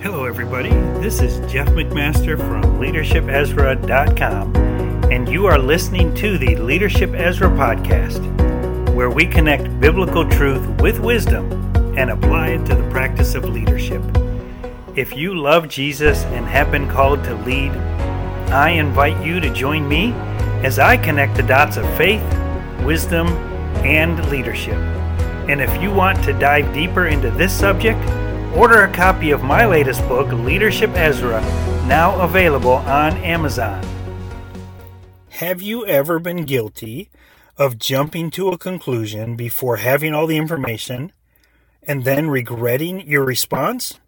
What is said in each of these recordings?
Hello, everybody. This is Jeff McMaster from LeadershipEzra.com, and you are listening to the Leadership Ezra podcast, where we connect biblical truth with wisdom and apply it to the practice of leadership. If you love Jesus and have been called to lead, I invite you to join me as I connect the dots of faith, wisdom, and leadership. And if you want to dive deeper into this subject, order a copy of my latest book, Leadership Ezra, now available on Amazon. Have you ever been guilty of jumping to a conclusion before having all the information and then regretting your response?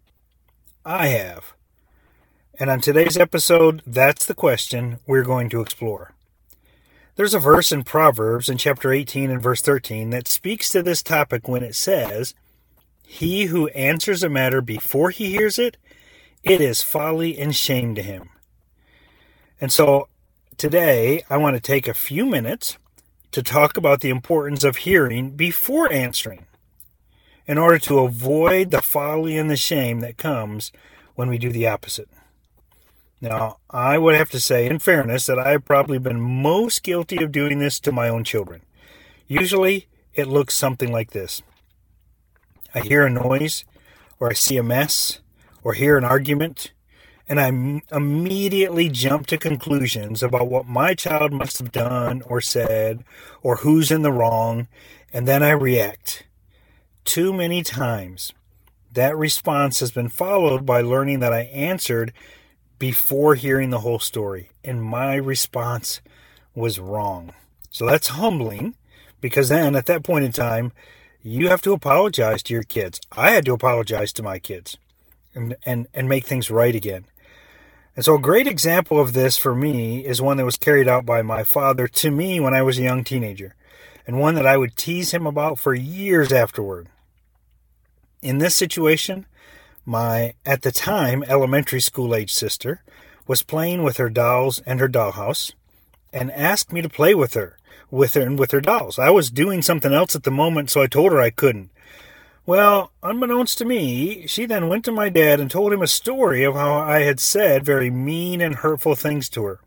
I have. And on today's episode, that's the question we're going to explore. There's a verse in Proverbs in chapter 18 and verse 13 that speaks to this topic when it says, He who answers a matter before he hears it, it is folly and shame to him. And so today, I want to take a few minutes to talk about the importance of hearing before answering in order to avoid the folly and the shame that comes when we do the opposite. Now, I would have to say, in fairness, that I have probably been most guilty of doing this to my own children. Usually, it looks something like this I hear a noise, or I see a mess, or hear an argument, and I immediately jump to conclusions about what my child must have done or said, or who's in the wrong, and then I react. Too many times, that response has been followed by learning that I answered before hearing the whole story, and my response was wrong. So that's humbling because then at that point in time, you have to apologize to your kids. I had to apologize to my kids and, and, and make things right again. And so, a great example of this for me is one that was carried out by my father to me when I was a young teenager, and one that I would tease him about for years afterward. In this situation, my, at the time, elementary school age sister was playing with her dolls and her dollhouse and asked me to play with her, with her and with her dolls. I was doing something else at the moment, so I told her I couldn't. Well, unbeknownst to me, she then went to my dad and told him a story of how I had said very mean and hurtful things to her.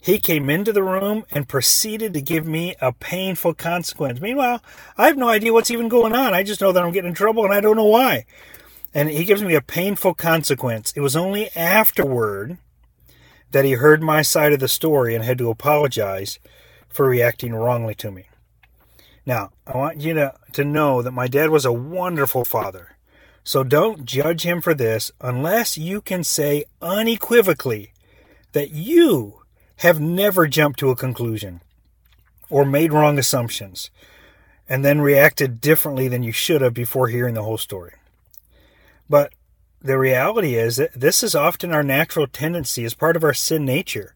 He came into the room and proceeded to give me a painful consequence. Meanwhile, I have no idea what's even going on. I just know that I'm getting in trouble and I don't know why and he gives me a painful consequence. It was only afterward that he heard my side of the story and had to apologize for reacting wrongly to me. Now, I want you to, to know that my dad was a wonderful father. So don't judge him for this unless you can say unequivocally that you have never jumped to a conclusion or made wrong assumptions and then reacted differently than you should have before hearing the whole story. But the reality is that this is often our natural tendency as part of our sin nature.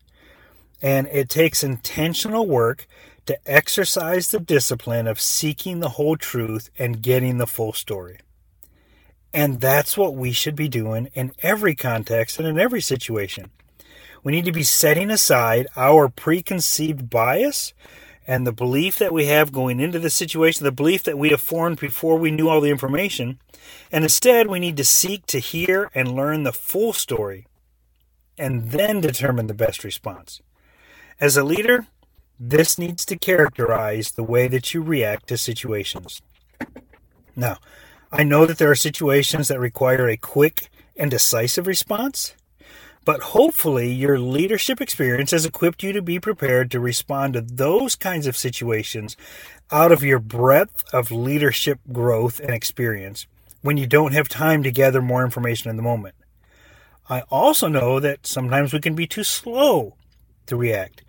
And it takes intentional work to exercise the discipline of seeking the whole truth and getting the full story. And that's what we should be doing in every context and in every situation. We need to be setting aside our preconceived bias and the belief that we have going into the situation, the belief that we have formed before we knew all the information, and instead we need to seek to hear and learn the full story and then determine the best response. As a leader, this needs to characterize the way that you react to situations. Now, I know that there are situations that require a quick and decisive response, but hopefully, your leadership experience has equipped you to be prepared to respond to those kinds of situations out of your breadth of leadership growth and experience when you don't have time to gather more information in the moment. I also know that sometimes we can be too slow to react,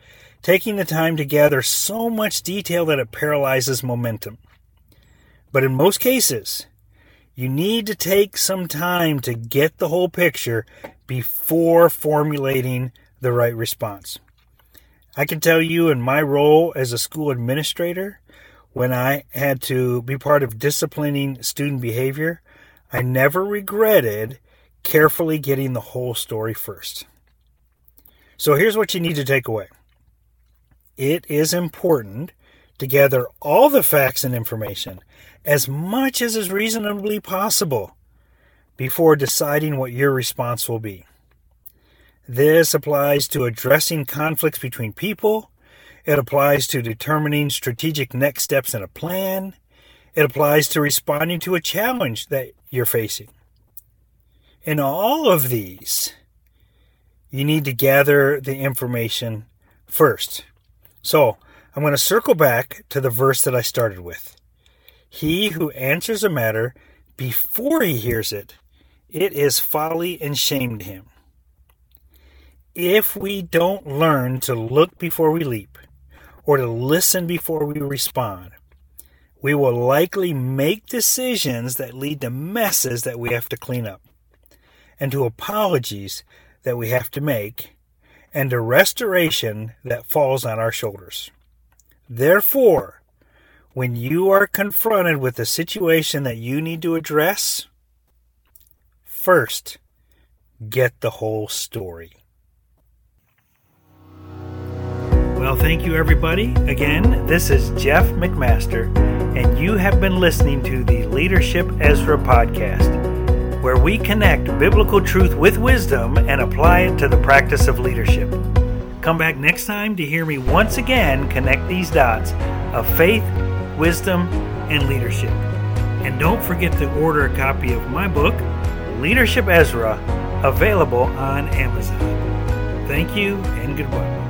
taking the time to gather so much detail that it paralyzes momentum. But in most cases, you need to take some time to get the whole picture before formulating the right response. I can tell you in my role as a school administrator, when I had to be part of disciplining student behavior, I never regretted carefully getting the whole story first. So here's what you need to take away it is important to gather all the facts and information as much as is reasonably possible before deciding what your response will be. This applies to addressing conflicts between people. It applies to determining strategic next steps in a plan. It applies to responding to a challenge that you're facing. In all of these, you need to gather the information first. So, I'm going to circle back to the verse that I started with. He who answers a matter before he hears it, it is folly and shame to him. If we don't learn to look before we leap, or to listen before we respond, we will likely make decisions that lead to messes that we have to clean up, and to apologies that we have to make, and to restoration that falls on our shoulders. Therefore, when you are confronted with a situation that you need to address, first, get the whole story. Well, thank you, everybody. Again, this is Jeff McMaster, and you have been listening to the Leadership Ezra podcast, where we connect biblical truth with wisdom and apply it to the practice of leadership. Come back next time to hear me once again connect these dots of faith wisdom, and leadership. And don't forget to order a copy of my book, Leadership Ezra, available on Amazon. Thank you and goodbye.